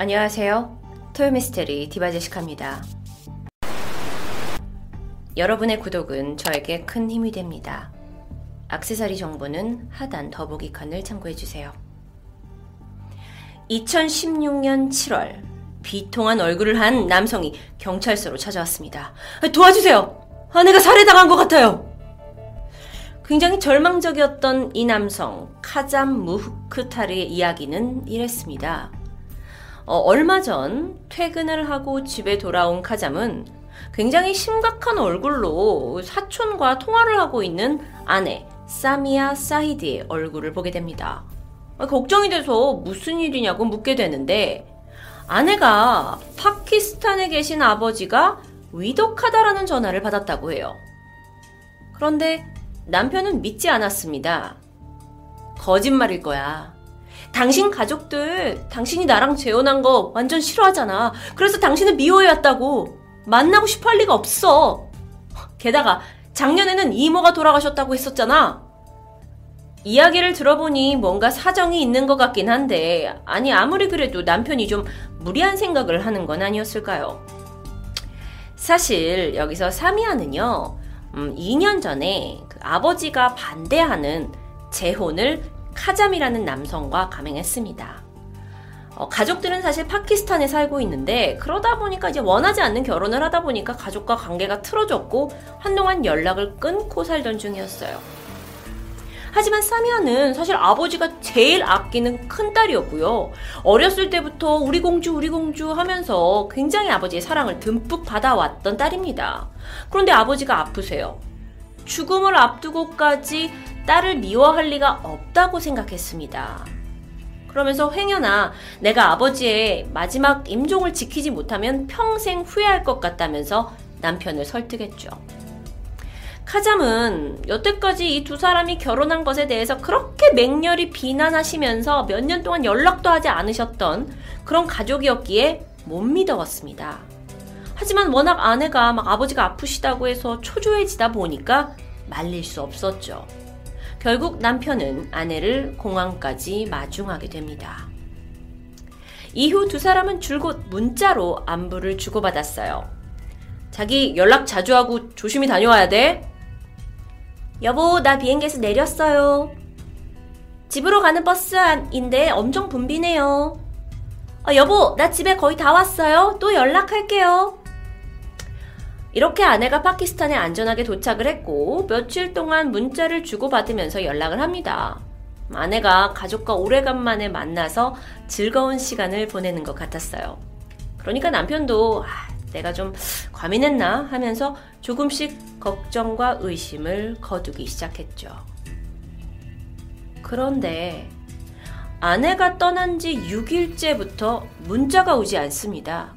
안녕하세요. 토요미스테리 디바제시카입니다. 여러분의 구독은 저에게 큰 힘이 됩니다. 악세사리 정보는 하단 더보기 칸을 참고해주세요. 2016년 7월 비통한 얼굴을 한 남성이 경찰서로 찾아왔습니다. 도와주세요! 아내가 살해당한 것 같아요! 굉장히 절망적이었던 이 남성 카잠 무흐크타르의 이야기는 이랬습니다. 어, 얼마 전 퇴근을 하고 집에 돌아온 카잠은 굉장히 심각한 얼굴로 사촌과 통화를 하고 있는 아내 사미아 사히드의 얼굴을 보게 됩니다. 걱정이 돼서 무슨 일이냐고 묻게 되는데 아내가 파키스탄에 계신 아버지가 위독하다라는 전화를 받았다고 해요. 그런데 남편은 믿지 않았습니다. 거짓말일 거야. 당신 가족들, 당신이 나랑 재혼한 거 완전 싫어하잖아. 그래서 당신을 미워해왔다고. 만나고 싶어 할 리가 없어. 게다가 작년에는 이모가 돌아가셨다고 했었잖아. 이야기를 들어보니 뭔가 사정이 있는 것 같긴 한데, 아니, 아무리 그래도 남편이 좀 무리한 생각을 하는 건 아니었을까요? 사실 여기서 사미아는요, 음, 2년 전에 그 아버지가 반대하는 재혼을 카잠이라는 남성과 감행했습니다. 어, 가족들은 사실 파키스탄에 살고 있는데 그러다 보니까 이제 원하지 않는 결혼을 하다 보니까 가족과 관계가 틀어졌고 한동안 연락을 끊고 살던 중이었어요. 하지만 사미아는 사실 아버지가 제일 아끼는 큰딸이었고요. 어렸을 때부터 우리 공주, 우리 공주 하면서 굉장히 아버지의 사랑을 듬뿍 받아왔던 딸입니다. 그런데 아버지가 아프세요. 죽음을 앞두고까지 딸을 미워할 리가 없다고 생각했습니다. 그러면서 횡연아, 내가 아버지의 마지막 임종을 지키지 못하면 평생 후회할 것 같다면서 남편을 설득했죠. 카잠은 여태까지 이 두 사람이 결혼한 것에 대해서 그렇게 맹렬히 비난하시면서 몇 년 동안 연락도 하지 않으셨던 그런 가족이었기에 못 믿어왔습니다. 하지만 워낙 아내가 막 아버지가 아프시다고 해서 초조해지다 보니까 말릴 수 없었죠. 결국 남편은 아내를 공항까지 마중하게 됩니다. 이후 두 사람은 줄곧 문자로 안부를 주고받았어요. 자기 연락 자주 하고 조심히 다녀와야 돼. 여보, 나 비행기에서 내렸어요. 집으로 가는 버스인데 엄청 붐비네요. 아, 여보, 나 집에 거의 다 왔어요. 또 연락할게요. 이렇게 아내가 파키스탄에 안전하게 도착을 했고 며칠 동안 문자를 주고받으면서 연락을 합니다. 아내가 가족과 오래간만에 만나서 즐거운 시간을 보내는 것 같았어요. 그러니까 남편도 아, 내가 좀 과민했나 하면서 조금씩 걱정과 의심을 거두기 시작했죠. 그런데 아내가 떠난 지 6일째부터 문자가 오지 않습니다.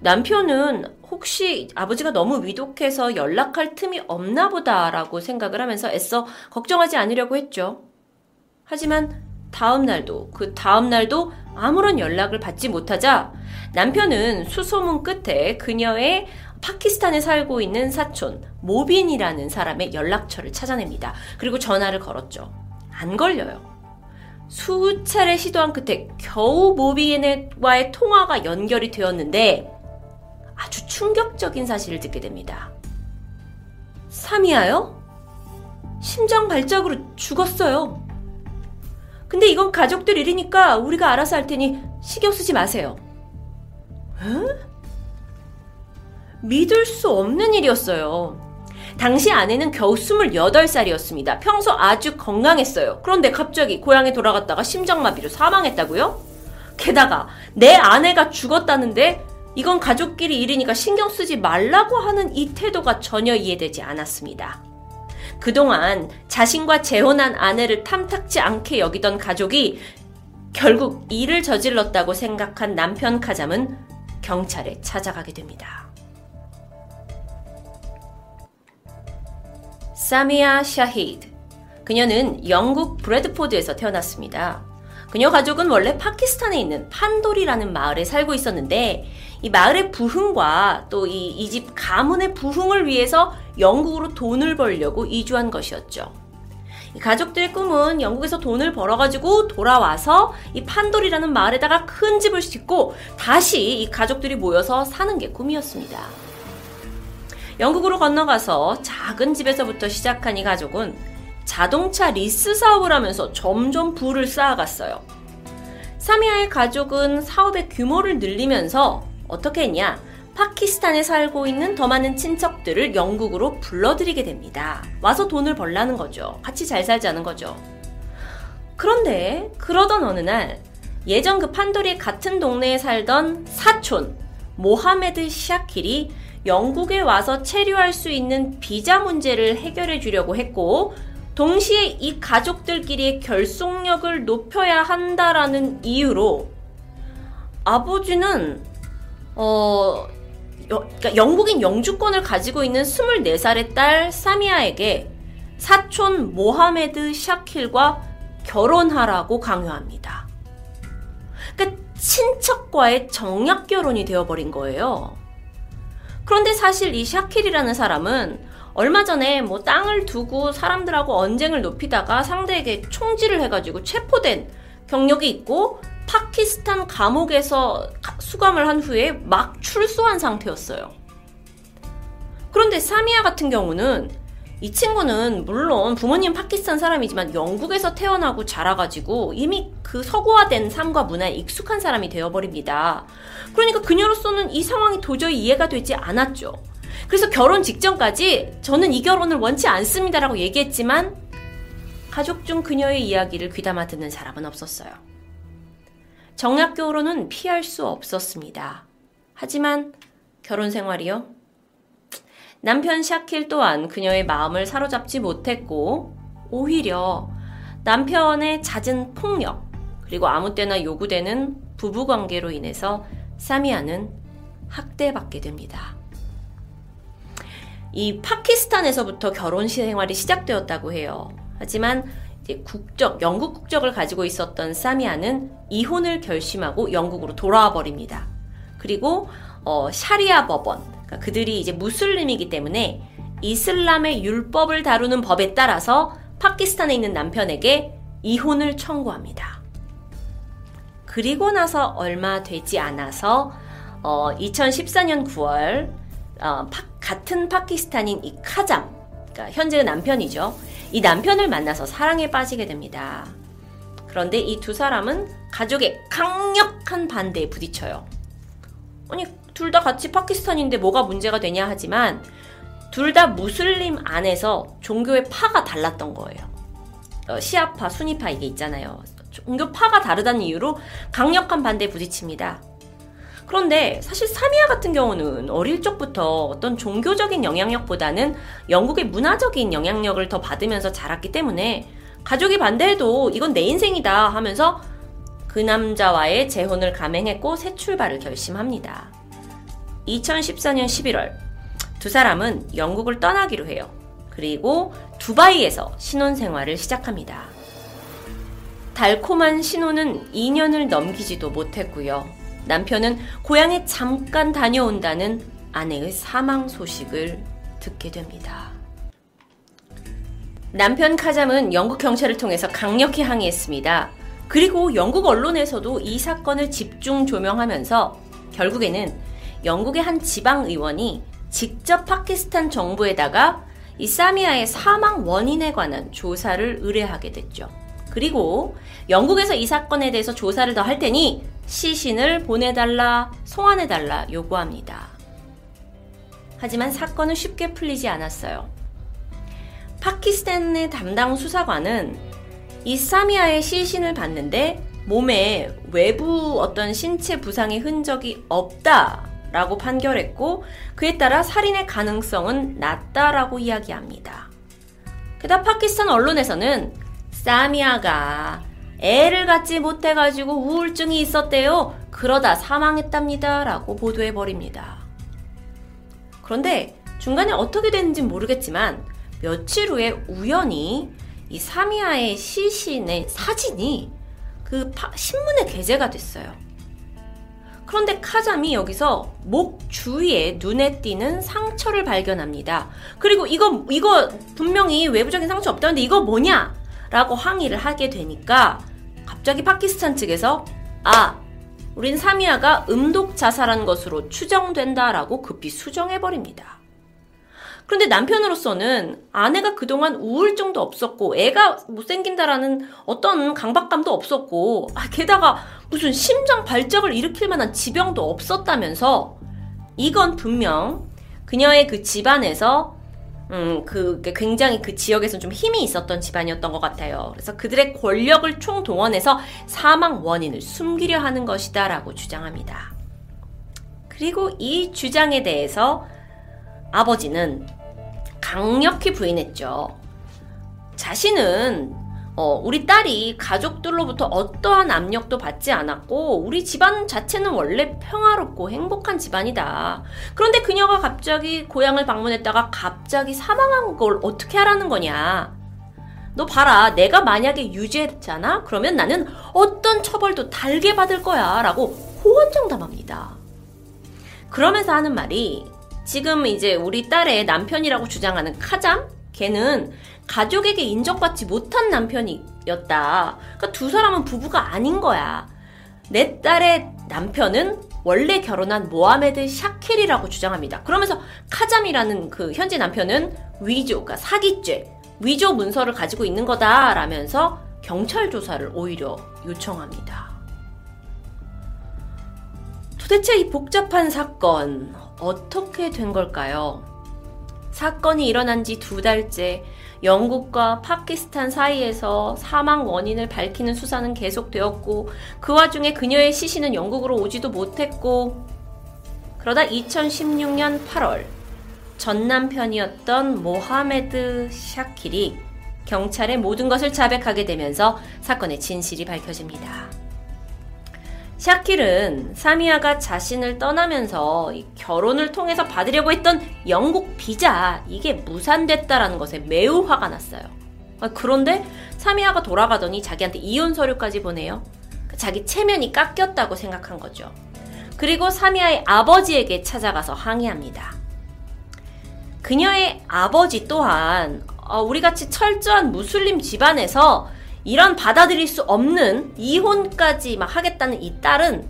남편은 혹시 아버지가 너무 위독해서 연락할 틈이 없나 보다라고 생각을 하면서 애써 걱정하지 않으려고 했죠. 하지만 다음 날도 그 다음 날도 아무런 연락을 받지 못하자 남편은 수소문 끝에 그녀의 파키스탄에 살고 있는 사촌 모빈이라는 사람의 연락처를 찾아냅니다. 그리고 전화를 걸었죠. 안 걸려요. 수차례 시도한 끝에 겨우 모빈과의 통화가 연결이 되었는데 아주 충격적인 사실을 듣게 됩니다. 사미야요? 심장 발작으로 죽었어요. 근데 이건 가족들 일이니까 우리가 알아서 할 테니 신경 쓰지 마세요. 에? 믿을 수 없는 일이었어요. 당시 아내는 겨우 28살이었습니다. 평소 아주 건강했어요. 그런데 갑자기 고향에 돌아갔다가 심장마비로 사망했다고요? 게다가 내 아내가 죽었다는데 이건 가족끼리 일이니까 신경 쓰지 말라고 하는 이 태도가 전혀 이해되지 않았습니다. 그동안 자신과 재혼한 아내를 탐탁지 않게 여기던 가족이 결국 일을 저질렀다고 생각한 남편 카잠은 경찰에 찾아가게 됩니다. 사미아 샤히드. 그녀는 영국 브래드포드에서 태어났습니다. 그녀 가족은 원래 파키스탄에 있는 판돌이라는 마을에 살고 있었는데 이 마을의 부흥과 또 이 집 가문의 부흥을 위해서 영국으로 돈을 벌려고 이주한 것이었죠. 가족들의 꿈은 영국에서 돈을 벌어가지고 돌아와서 이 판돌이라는 마을에다가 큰 집을 짓고 다시 이 가족들이 모여서 사는 게 꿈이었습니다. 영국으로 건너가서 작은 집에서부터 시작한 이 가족은 자동차 리스 사업을 하면서 점점 부를 쌓아갔어요. 사미아의 가족은 사업의 규모를 늘리면서 어떻게 했냐? 파키스탄에 살고 있는 더 많은 친척들을 영국으로 불러들이게 됩니다. 와서 돈을 벌라는 거죠. 같이 잘 살자는 거죠. 그런데 그러던 어느 날 예전 그 판돌이 같은 동네에 살던 사촌 모하메드 샤킬이 영국에 와서 체류할 수 있는 비자 문제를 해결해 주려고 했고 동시에 이 가족들끼리의 결속력을 높여야 한다라는 이유로 아버지는 어 그러니까 영국인 영주권을 가지고 있는 24살의 딸 사미아에게 사촌 모하메드 샤킬과 결혼하라고 강요합니다. 그러니까 친척과의 정략 결혼이 되어버린 거예요. 그런데 사실 이 샤킬이라는 사람은 얼마 전에 뭐 땅을 두고 사람들하고 언쟁을 높이다가 상대에게 총질을 해가지고 체포된 경력이 있고 파키스탄 감옥에서 수감을 한 후에 막 출소한 상태였어요. 그런데 사미아 같은 경우는 이 친구는 물론 부모님 파키스탄 사람이지만 영국에서 태어나고 자라가지고 이미 그 서구화된 삶과 문화에 익숙한 사람이 되어버립니다. 그러니까 그녀로서는 이 상황이 도저히 이해가 되지 않았죠. 그래서 결혼 직전까지 저는 이 결혼을 원치 않습니다라고 얘기했지만 가족 중 그녀의 이야기를 귀담아 듣는 사람은 없었어요. 정략 결혼은 피할 수 없었습니다. 하지만 결혼 생활이요? 남편 샤킬 또한 그녀의 마음을 사로잡지 못했고 오히려 남편의 잦은 폭력 그리고 아무 때나 요구되는 부부 관계로 인해서 사미아는 학대받게 됩니다. 이 파키스탄에서부터 결혼 생활이 시작되었다고 해요. 하지만 국적, 영국 국적을 가지고 있었던 사미아는 이혼을 결심하고 영국으로 돌아와 버립니다. 그리고 어, 샤리아 법원, 그러니까 그들이 이제 무슬림이기 때문에 이슬람의 율법을 다루는 법에 따라서 파키스탄에 있는 남편에게 이혼을 청구합니다. 그리고 나서 얼마 되지 않아서 어, 2014년 9월 어, 파, 같은 파키스탄인 이 카잠, 그러니까 현재의 남편이죠. 이 남편을 만나서 사랑에 빠지게 됩니다. 그런데 이 두 사람은 가족의 강력한 반대에 부딪혀요. 아니, 둘 다 같이 파키스탄인데 뭐가 문제가 되냐 하지만 둘 다 무슬림 안에서 종교의 파가 달랐던 거예요. 어, 시아파, 순위파 이게 있잖아요. 종교 파가 다르다는 이유로 강력한 반대에 부딪힙니다. 그런데 사실 사미아 같은 경우는 어릴 적부터 어떤 종교적인 영향력보다는 영국의 문화적인 영향력을 더 받으면서 자랐기 때문에 가족이 반대해도 이건 내 인생이다 하면서 그 남자와의 재혼을 감행했고 새 출발을 결심합니다. 2014년 11월 두 사람은 영국을 떠나기로 해요. 그리고 두바이에서 신혼 생활을 시작합니다. 달콤한 신혼은 2년을 넘기지도 못했고요. 남편은 고향에 잠깐 다녀온다는 아내의 사망 소식을 듣게 됩니다. 남편 카잠은 영국 경찰을 통해서 강력히 항의했습니다. 그리고 영국 언론에서도 이 사건을 집중 조명하면서 결국에는 영국의 한 지방 의원이 직접 파키스탄 정부에다가 이 사미아의 사망 원인에 관한 조사를 의뢰하게 됐죠. 그리고 영국에서 이 사건에 대해서 조사를 더 할 테니 시신을 보내달라, 소환해달라 요구합니다. 하지만 사건은 쉽게 풀리지 않았어요. 파키스탄의 담당 수사관은 이사미아의 시신을 봤는데 몸에 외부 어떤 신체 부상의 흔적이 없다라고 판결했고 그에 따라 살인의 가능성은 낮다라고 이야기합니다. 게다가 파키스탄 언론에서는 사미아가 애를 갖지 못해가지고 우울증이 있었대요. 그러다 사망했답니다. 라고 보도해버립니다. 그런데 중간에 어떻게 됐는지 모르겠지만 며칠 후에 우연히 이 사미아의 시신의 사진이 그 신문에 게재가 됐어요. 그런데 카잠이 여기서 목 주위에 눈에 띄는 상처를 발견합니다. 그리고 이거, 이거 분명히 외부적인 상처 없다는데 이거 뭐냐? 라고 항의를 하게 되니까 갑자기 파키스탄 측에서 아, 우린 사미아가 음독 자살한 것으로 추정된다라고 급히 수정해버립니다. 그런데 남편으로서는 아내가 그동안 우울증도 없었고 애가 못생긴다라는 어떤 강박감도 없었고 아, 게다가 무슨 심장 발작을 일으킬 만한 지병도 없었다면서 이건 분명 그녀의 그 집안에서 음, 그, 굉장히 그 지역에서 좀 힘이 있었던 집안이었던 것 같아요. 그래서 그들의 권력을 총동원해서 사망 원인을 숨기려 하는 것이다라고 주장합니다. 그리고 이 주장에 대해서 아버지는 강력히 부인했죠. 자신은 어, 우리 딸이 가족들로부터 어떠한 압력도 받지 않았고, 우리 집안 자체는 원래 평화롭고 행복한 집안이다. 그런데 그녀가 갑자기 고향을 방문했다가 갑자기 사망한 걸 어떻게 하라는 거냐. 너 봐라. 내가 만약에 유죄했잖아? 그러면 나는 어떤 처벌도 달게 받을 거야. 라고 호언장담합니다. 그러면서 하는 말이 지금 이제 우리 딸의 남편이라고 주장하는 카잠? 걔는 가족에게 인정받지 못한 남편이었다. 그러니까 두 사람은 부부가 아닌 거야. 내 딸의 남편은 원래 결혼한 모하메드 샤켈이라고 주장합니다. 그러면서 카잠이라는 그 현재 남편은 위조, 그러니까 사기죄, 위조 문서를 가지고 있는 거다라면서 경찰 조사를 오히려 요청합니다. 도대체 이 복잡한 사건 어떻게 된 걸까요? 사건이 일어난 지 두 달째 영국과 파키스탄 사이에서 사망 원인을 밝히는 수사는 계속되었고 그 와중에 그녀의 시신은 영국으로 오지도 못했고 그러다 2016년 8월 전 남편이었던 모하메드 샤킬이 경찰에 모든 것을 자백하게 되면서 사건의 진실이 밝혀집니다. 샤킬은 사미아가 자신을 떠나면서 결혼을 통해서 받으려고 했던 영국 비자 이게 무산됐다라는 것에 매우 화가 났어요. 아, 그런데 사미아가 돌아가더니 자기한테 이혼 서류까지 보내요. 자기 체면이 깎였다고 생각한 거죠. 그리고 사미아의 아버지에게 찾아가서 항의합니다. 그녀의 아버지 또한 어, 우리같이 철저한 무슬림 집안에서 이런 받아들일 수 없는 이혼까지 막 하겠다는 이 딸은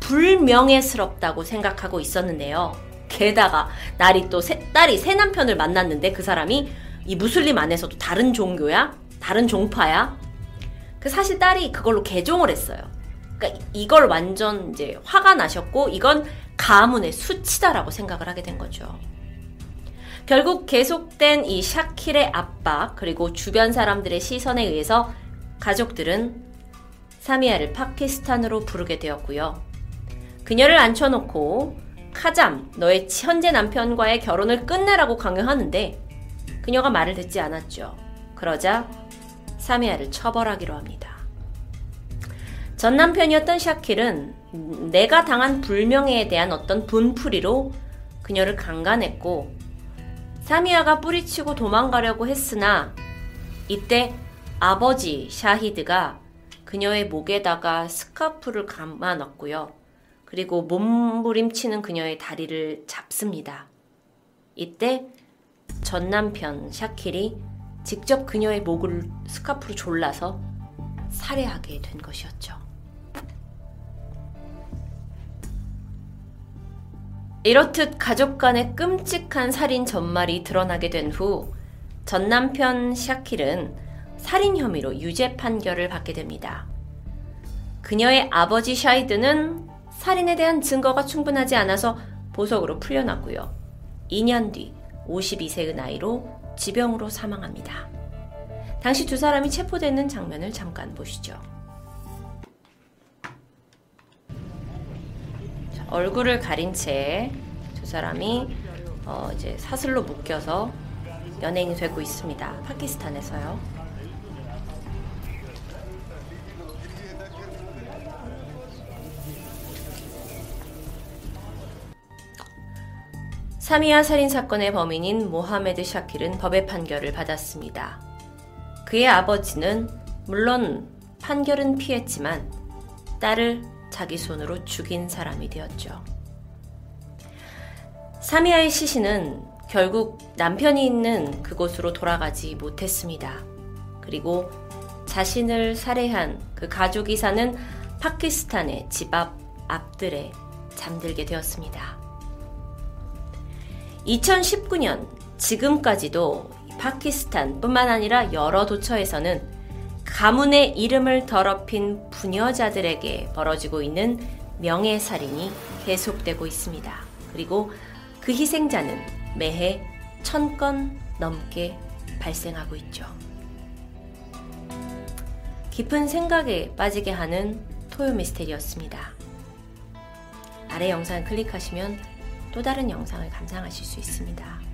불명예스럽다고 생각하고 있었는데요. 게다가 날이 또 새, 딸이 새 남편을 만났는데 그 사람이 이 무슬림 안에서도 다른 종교야? 다른 종파야? 그 사실 딸이 그걸로 개종을 했어요. 그러니까 이걸 완전 이제 화가 나셨고 이건 가문의 수치다라고 생각을 하게 된 거죠. 결국 계속된 이 샤킬의 압박 그리고 주변 사람들의 시선에 의해서 가족들은 사미아를 파키스탄으로 부르게 되었고요. 그녀를 앉혀놓고 카잠, 너의 현재 남편과의 결혼을 끝내라고 강요하는데 그녀가 말을 듣지 않았죠. 그러자 사미아를 처벌하기로 합니다. 전 남편이었던 샤킬은 내가 당한 불명예에 대한 어떤 분풀이로 그녀를 강간했고 사미아가 뿌리치고 도망가려고 했으나 이때 아버지 샤히드가 그녀의 목에다가 스카프를 감아 놨고요. 그리고 몸부림치는 그녀의 다리를 잡습니다. 이때 전 남편 샤킬이 직접 그녀의 목을 스카프로 졸라서 살해하게 된 것이었죠. 이렇듯 가족 간의 끔찍한 살인 전말이 드러나게 된 후 전 남편 샤킬은 살인 혐의로 유죄 판결을 받게 됩니다. 그녀의 아버지 샤이드는 살인에 대한 증거가 충분하지 않아서 보석으로 풀려났고요. 2년 뒤 52세의 나이로 지병으로 사망합니다. 당시 두 사람이 체포되는 장면을 잠깐 보시죠. 얼굴을 가린 채 두 사람이 어 이제 사슬로 묶여서 연행이 되고 있습니다. 파키스탄에서요. 사미아 살인 사건의 범인인 모하메드 샤킬은 법의 판결을 받았습니다. 그의 아버지는 물론 판결은 피했지만 딸을 자기 손으로 죽인 사람이 되었죠. 사미아의 시신은 결국 남편이 있는 그곳으로 돌아가지 못했습니다. 그리고 자신을 살해한 그 가족이 사는 파키스탄의 집 앞 앞들에 잠들게 되었습니다. 2019년 지금까지도 파키스탄뿐만 아니라 여러 도처에서는 가문의 이름을 더럽힌 부녀자들에게 벌어지고 있는 명예살인이 계속되고 있습니다. 그리고 그 희생자는 매해 천 건 넘게 발생하고 있죠. 깊은 생각에 빠지게 하는 토요 미스테리였습니다. 아래 영상 클릭하시면 또 다른 영상을 감상하실 수 있습니다.